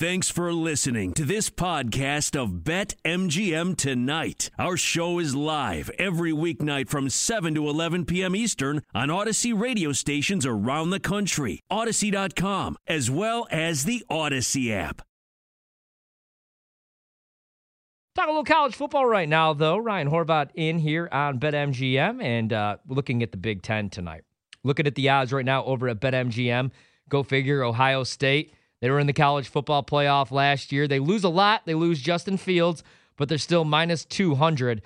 Thanks for listening to this podcast of Bet MGM Tonight. Our show is live every weeknight from 7 to 11 p.m. Eastern on Audacy radio stations around the country, Audacy.com, as well as the Audacy app. Talk a little college football right now, though. Ryan Horvat in here on Bet MGM and uh, looking at the Big Ten tonight. Looking at the odds right now over at Bet MGM. Go figure, Ohio State they were in the college football playoff last year. They lose a lot. They lose Justin Fields, but they're still minus 200,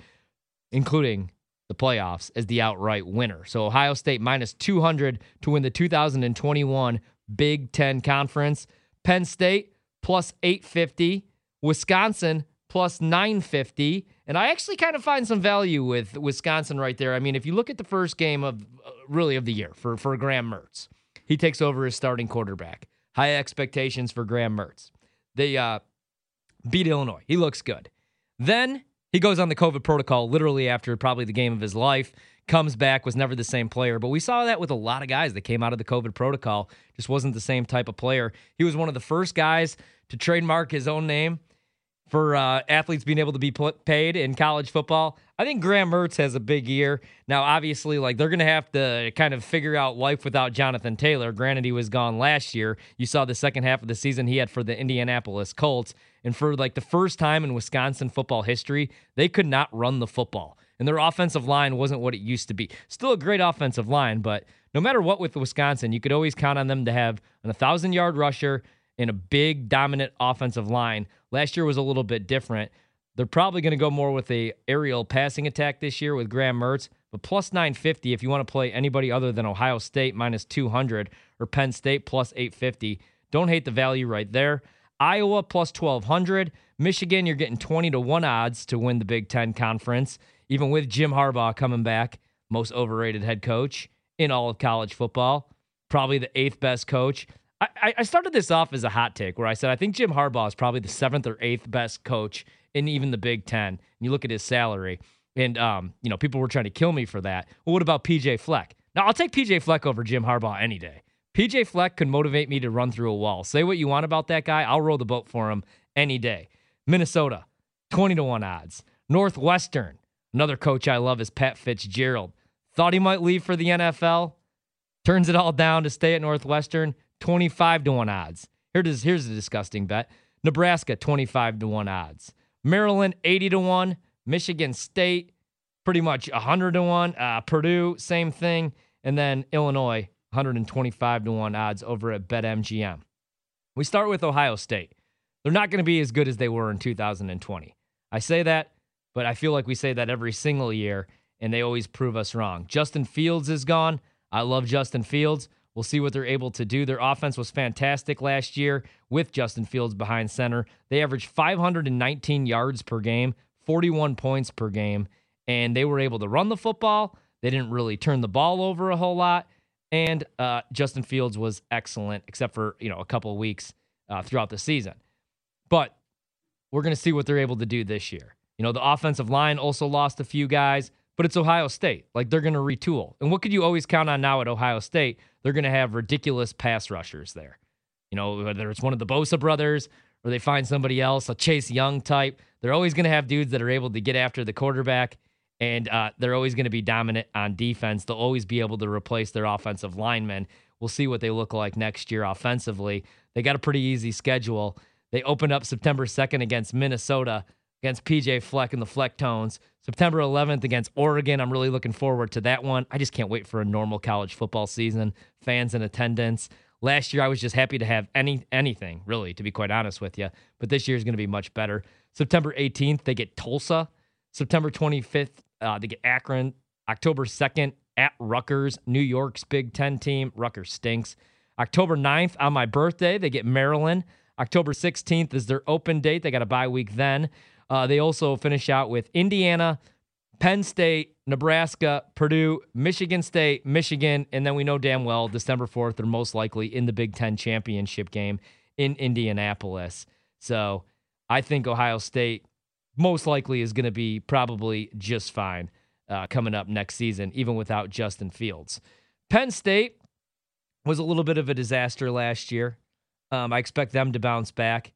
including the playoffs, as the outright winner. So Ohio State minus 200 to win the 2021 Big Ten Conference. Penn State plus 850. Wisconsin plus 950. And I actually kind of find some value with Wisconsin right there. I mean, if you look at the first game of uh, really of the year for, for Graham Mertz, he takes over as starting quarterback high expectations for Graham Mertz. They uh, beat Illinois. He looks good. Then he goes on the COVID protocol literally after probably the game of his life. Comes back, was never the same player. But we saw that with a lot of guys that came out of the COVID protocol. Just wasn't the same type of player. He was one of the first guys to trademark his own name for uh, athletes being able to be paid in college football. I think Graham Mertz has a big year. Now, obviously, like they're going to have to kind of figure out life without Jonathan Taylor. Granted, he was gone last year. You saw the second half of the season he had for the Indianapolis Colts. And for like the first time in Wisconsin football history, they could not run the football. And their offensive line wasn't what it used to be. Still a great offensive line, but no matter what with Wisconsin, you could always count on them to have an 1,000 yard rusher in a big, dominant offensive line. Last year was a little bit different. They're probably going to go more with a aerial passing attack this year with Graham Mertz, but plus 950 if you want to play anybody other than Ohio State minus 200 or Penn State plus 850. Don't hate the value right there. Iowa plus 1200. Michigan, you're getting 20 to 1 odds to win the Big Ten Conference, even with Jim Harbaugh coming back, most overrated head coach in all of college football, probably the eighth best coach. I, I started this off as a hot take where I said I think Jim Harbaugh is probably the seventh or eighth best coach in even the Big Ten. And you look at his salary, and um, you know people were trying to kill me for that. Well, what about PJ Fleck? Now I'll take PJ Fleck over Jim Harbaugh any day. PJ Fleck could motivate me to run through a wall. Say what you want about that guy, I'll row the boat for him any day. Minnesota, twenty to one odds. Northwestern, another coach I love is Pat Fitzgerald. Thought he might leave for the NFL. Turns it all down to stay at Northwestern 25 to 1 odds. Here here's a disgusting bet. Nebraska, 25 to 1 odds. Maryland, 80 to 1. Michigan State, pretty much 100 to 1. Uh, Purdue, same thing. And then Illinois, 125 to 1 odds over at BetMGM. We start with Ohio State. They're not going to be as good as they were in 2020. I say that, but I feel like we say that every single year, and they always prove us wrong. Justin Fields is gone. I love Justin Fields. We'll see what they're able to do. Their offense was fantastic last year with Justin Fields behind center. They averaged 519 yards per game, 41 points per game, and they were able to run the football. They didn't really turn the ball over a whole lot. And uh, Justin Fields was excellent, except for you know a couple of weeks uh, throughout the season. But we're going to see what they're able to do this year. You know, the offensive line also lost a few guys but it's Ohio State. Like they're going to retool. And what could you always count on now at Ohio State? They're going to have ridiculous pass rushers there. You know, whether it's one of the Bosa brothers or they find somebody else, a Chase Young type, they're always going to have dudes that are able to get after the quarterback and uh, they're always going to be dominant on defense. They'll always be able to replace their offensive linemen. We'll see what they look like next year offensively. They got a pretty easy schedule. They opened up September 2nd against Minnesota against PJ Fleck and the Flecktones. September 11th against Oregon. I'm really looking forward to that one. I just can't wait for a normal college football season, fans in attendance. Last year I was just happy to have any anything, really, to be quite honest with you. But this year is going to be much better. September 18th they get Tulsa. September 25th uh, they get Akron. October 2nd at Rutgers, New York's Big Ten team. Rutgers stinks. October 9th on my birthday they get Maryland. October 16th is their open date. They got a bye week then. Uh, they also finish out with Indiana, Penn State, Nebraska, Purdue, Michigan State, Michigan, and then we know damn well December 4th they're most likely in the Big Ten championship game in Indianapolis. So I think Ohio State most likely is going to be probably just fine uh, coming up next season, even without Justin Fields. Penn State was a little bit of a disaster last year. Um, I expect them to bounce back.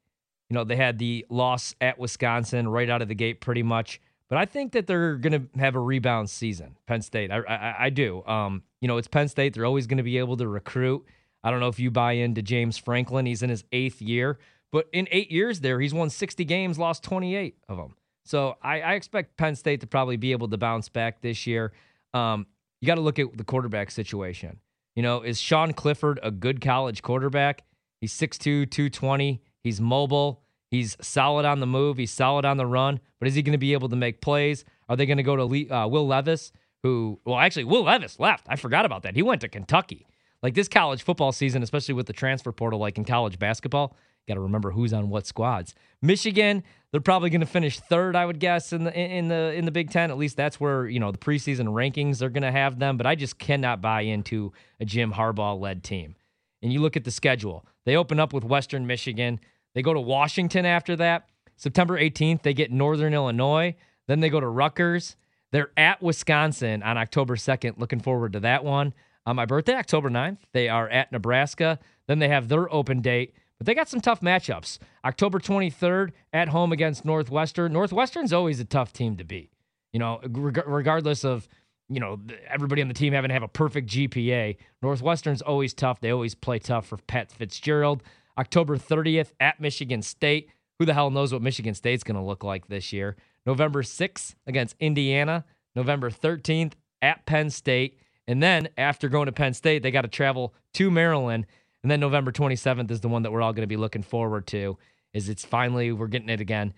You know, they had the loss at Wisconsin right out of the gate pretty much. But I think that they're going to have a rebound season, Penn State. I, I, I do. Um, you know, it's Penn State. They're always going to be able to recruit. I don't know if you buy into James Franklin. He's in his eighth year. But in eight years there, he's won 60 games, lost 28 of them. So I, I expect Penn State to probably be able to bounce back this year. Um, you got to look at the quarterback situation. You know, is Sean Clifford a good college quarterback? He's 6'2, 220. He's mobile. He's solid on the move. He's solid on the run. But is he going to be able to make plays? Are they going to go to uh, Will Levis, who, well, actually, Will Levis left. I forgot about that. He went to Kentucky. Like this college football season, especially with the transfer portal, like in college basketball, got to remember who's on what squads. Michigan, they're probably going to finish third, I would guess, in the in the in the Big Ten. At least that's where you know the preseason rankings are going to have them. But I just cannot buy into a Jim Harbaugh led team. And you look at the schedule; they open up with Western Michigan. They go to Washington after that. September 18th, they get Northern Illinois. Then they go to Rutgers. They're at Wisconsin on October 2nd. Looking forward to that one. On my birthday, October 9th, they are at Nebraska. Then they have their open date, but they got some tough matchups. October 23rd at home against Northwestern. Northwestern's always a tough team to beat. You know, regardless of you know everybody on the team having to have a perfect GPA. Northwestern's always tough. They always play tough for Pat Fitzgerald. October 30th at Michigan State. Who the hell knows what Michigan State's going to look like this year? November 6th against Indiana. November 13th at Penn State. And then after going to Penn State, they got to travel to Maryland. And then November 27th is the one that we're all going to be looking forward to. Is it's finally we're getting it again.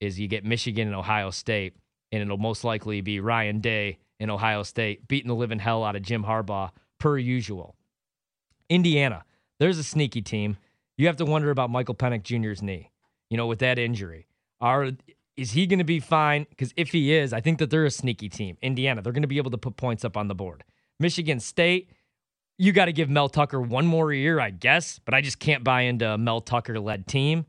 Is you get Michigan and Ohio State, and it'll most likely be Ryan Day in Ohio State beating the living hell out of Jim Harbaugh per usual. Indiana, there's a sneaky team you have to wonder about Michael Penix Jr.'s knee. You know, with that injury, are is he going to be fine? Because if he is, I think that they're a sneaky team. Indiana, they're going to be able to put points up on the board. Michigan State, you got to give Mel Tucker one more year, I guess, but I just can't buy into a Mel Tucker led team.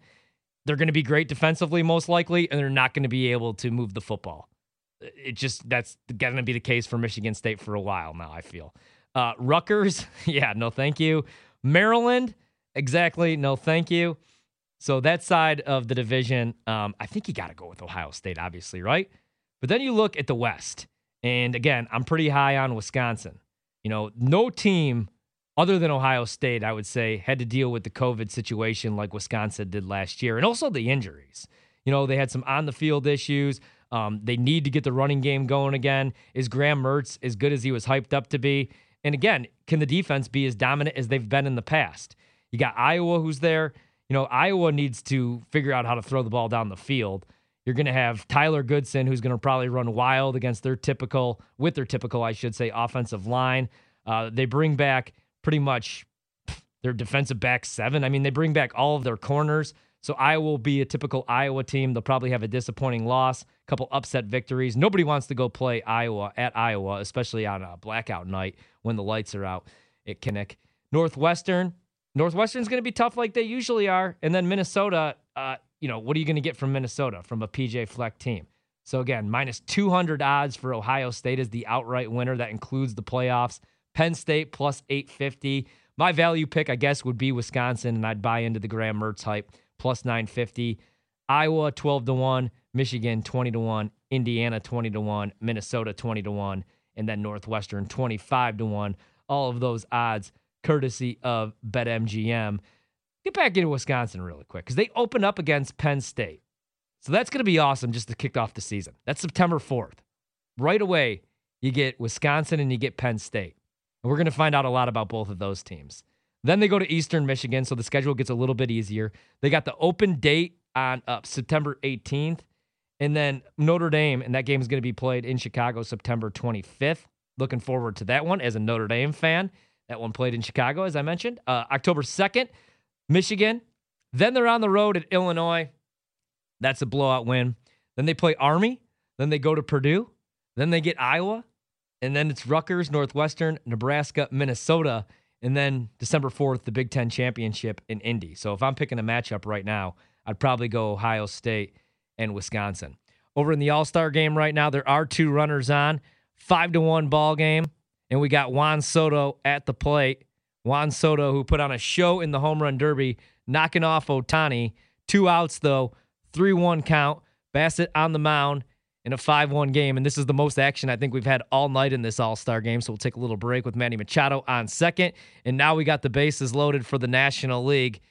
They're going to be great defensively, most likely, and they're not going to be able to move the football. It just that's going to be the case for Michigan State for a while now. I feel. Uh, Rutgers, yeah, no, thank you. Maryland, exactly. No, thank you. So that side of the division, um, I think you got to go with Ohio State, obviously, right? But then you look at the West, and again, I'm pretty high on Wisconsin. You know, no team other than Ohio State, I would say, had to deal with the COVID situation like Wisconsin did last year, and also the injuries. You know, they had some on the field issues. Um, they need to get the running game going again. Is Graham Mertz as good as he was hyped up to be? And again, can the defense be as dominant as they've been in the past? You got Iowa who's there. You know, Iowa needs to figure out how to throw the ball down the field. You're going to have Tyler Goodson, who's going to probably run wild against their typical, with their typical, I should say, offensive line. Uh, they bring back pretty much their defensive back seven. I mean, they bring back all of their corners. So Iowa will be a typical Iowa team. They'll probably have a disappointing loss, a couple upset victories. Nobody wants to go play Iowa at Iowa, especially on a blackout night when the lights are out at Kinnick. Northwestern, Northwestern's going to be tough like they usually are. And then Minnesota, uh, you know, what are you going to get from Minnesota from a PJ Fleck team? So again, minus 200 odds for Ohio State as the outright winner. That includes the playoffs. Penn State plus 850. My value pick, I guess, would be Wisconsin, and I'd buy into the Graham Mertz hype plus 950. Iowa 12 to 1, Michigan 20 to 1, Indiana 20 to 1, Minnesota 20 to 1, and then Northwestern 25 to 1. All of those odds courtesy of BetMGM. Get back into Wisconsin really quick because they open up against Penn State. So that's going to be awesome just to kick off the season. That's September 4th. Right away, you get Wisconsin and you get Penn State. And we're going to find out a lot about both of those teams. Then they go to Eastern Michigan, so the schedule gets a little bit easier. They got the open date on uh, September 18th. And then Notre Dame, and that game is going to be played in Chicago September 25th. Looking forward to that one as a Notre Dame fan. That one played in Chicago, as I mentioned. Uh, October 2nd, Michigan. Then they're on the road at Illinois. That's a blowout win. Then they play Army. Then they go to Purdue. Then they get Iowa. And then it's Rutgers, Northwestern, Nebraska, Minnesota. And then December 4th, the Big Ten Championship in Indy. So if I'm picking a matchup right now, I'd probably go Ohio State and Wisconsin. Over in the All Star game right now, there are two runners on. Five to one ball game and we got Juan Soto at the plate. Juan Soto, who put on a show in the home run derby, knocking off Ohtani. Two outs, though, 3 1 count. Bassitt on the mound in a 5 1 game. And this is the most action I think we've had all night in this All Star game. So we'll take a little break with Manny Machado on second. And now we got the bases loaded for the National League.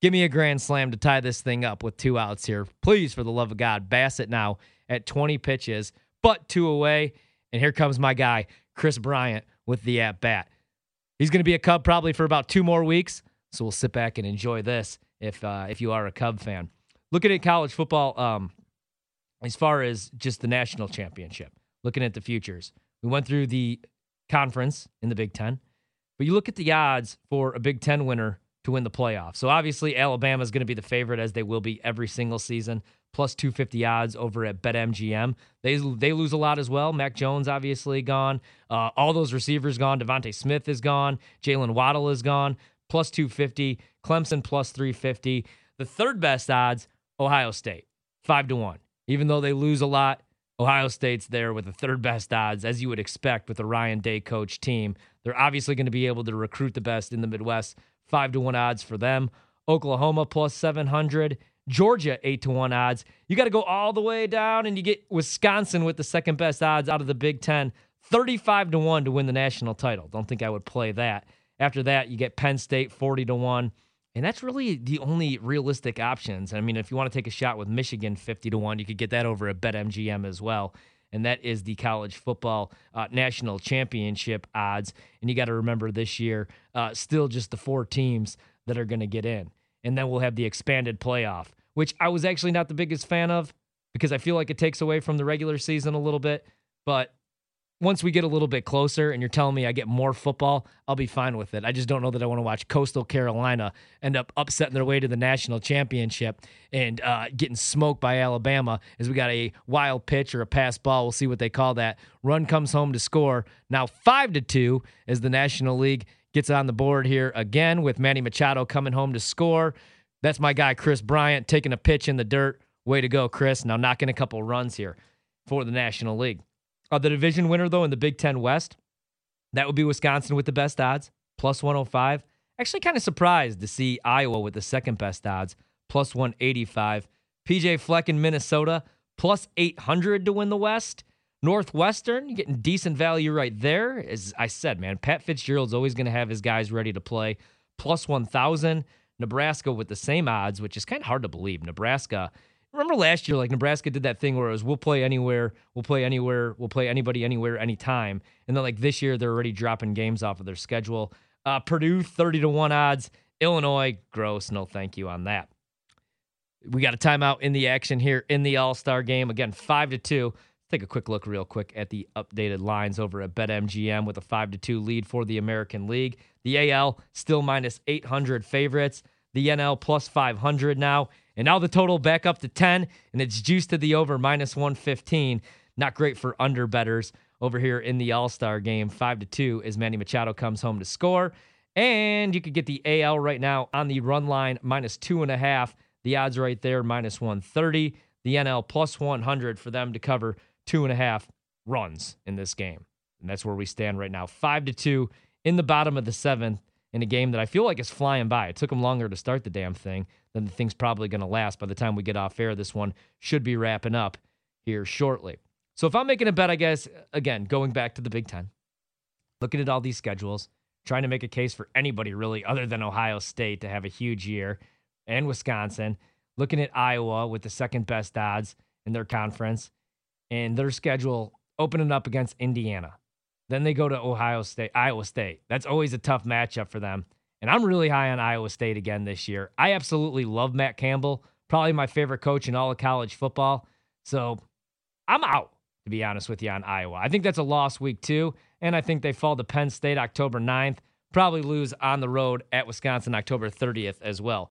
Give me a grand slam to tie this thing up with two outs here. Please, for the love of God, Bassitt now at 20 pitches, but two away. And here comes my guy, Kris Bryant, with the at bat. He's going to be a Cub probably for about two more weeks. So we'll sit back and enjoy this if uh, if you are a Cub fan. Looking at college football, um, as far as just the national championship, looking at the futures, we went through the conference in the Big Ten, but you look at the odds for a Big Ten winner to win the playoffs. So obviously, Alabama is going to be the favorite, as they will be every single season. Plus 250 odds over at BetMGM. They they lose a lot as well. Mac Jones obviously gone. Uh, all those receivers gone. DeVonta Smith is gone. Jaylen Waddle is gone. Plus 250. Clemson plus 350. The third best odds, Ohio State, five to one. Even though they lose a lot, Ohio State's there with the third best odds, as you would expect with the Ryan Day coach team. They're obviously going to be able to recruit the best in the Midwest five to one odds for them. Oklahoma plus 700. Georgia, eight to one odds. You got to go all the way down, and you get Wisconsin with the second best odds out of the Big Ten, 35 to one to win the national title. Don't think I would play that. After that, you get Penn State, 40 to one. And that's really the only realistic options. I mean, if you want to take a shot with Michigan 50 to 1, you could get that over at BetMGM as well. And that is the college football uh, national championship odds. And you got to remember this year, uh, still just the four teams that are going to get in. And then we'll have the expanded playoff, which I was actually not the biggest fan of because I feel like it takes away from the regular season a little bit. But once we get a little bit closer and you're telling me I get more football, I'll be fine with it. I just don't know that I want to watch Coastal Carolina end up upsetting their way to the national championship and uh, getting smoked by Alabama as we got a wild pitch or a pass ball. We'll see what they call that. Run comes home to score. Now five to two as the National League gets on the board here again with Manny Machado coming home to score. That's my guy Kris Bryant taking a pitch in the dirt. Way to go, Kris. Now knocking a couple runs here for the National League. Uh, the division winner, though, in the Big Ten West, that would be Wisconsin with the best odds, plus 105. Actually, kind of surprised to see Iowa with the second best odds, plus 185. PJ Fleck in Minnesota, plus 800 to win the West. Northwestern, you're getting decent value right there. As I said, man, Pat Fitzgerald's always going to have his guys ready to play, plus 1,000. Nebraska with the same odds, which is kind of hard to believe. Nebraska Remember last year, like Nebraska did that thing where it was we'll play anywhere, we'll play anywhere, we'll play anybody anywhere, anytime. And then like this year, they're already dropping games off of their schedule. Uh, Purdue, 30 to 1 odds. Illinois, gross. No thank you on that. We got a timeout in the action here in the All Star game. Again, 5 to 2. Let's take a quick look, real quick, at the updated lines over at BetMGM with a 5 to 2 lead for the American League. The AL still minus 800 favorites. The NL plus 500 now. And now the total back up to 10, and it's juiced to the over minus 115. Not great for under bettors over here in the All Star game. 5 to 2 as Manny Machado comes home to score. And you could get the AL right now on the run line minus two and a half. The odds right there minus 130. The NL plus 100 for them to cover two and a half runs in this game. And that's where we stand right now. Five to two in the bottom of the seventh in a game that I feel like is flying by. It took them longer to start the damn thing than the thing's probably going to last. By the time we get off air, this one should be wrapping up here shortly. So if I'm making a bet, I guess, again, going back to the Big Ten, looking at all these schedules, trying to make a case for anybody really other than Ohio State to have a huge year and Wisconsin, looking at Iowa with the second best odds in their conference and their schedule opening up against Indiana. Then they go to Ohio State, Iowa State. That's always a tough matchup for them. And I'm really high on Iowa State again this year. I absolutely love Matt Campbell, probably my favorite coach in all of college football. So I'm out, to be honest with you, on Iowa. I think that's a lost week, too. And I think they fall to Penn State October 9th. Probably lose on the road at Wisconsin October 30th as well.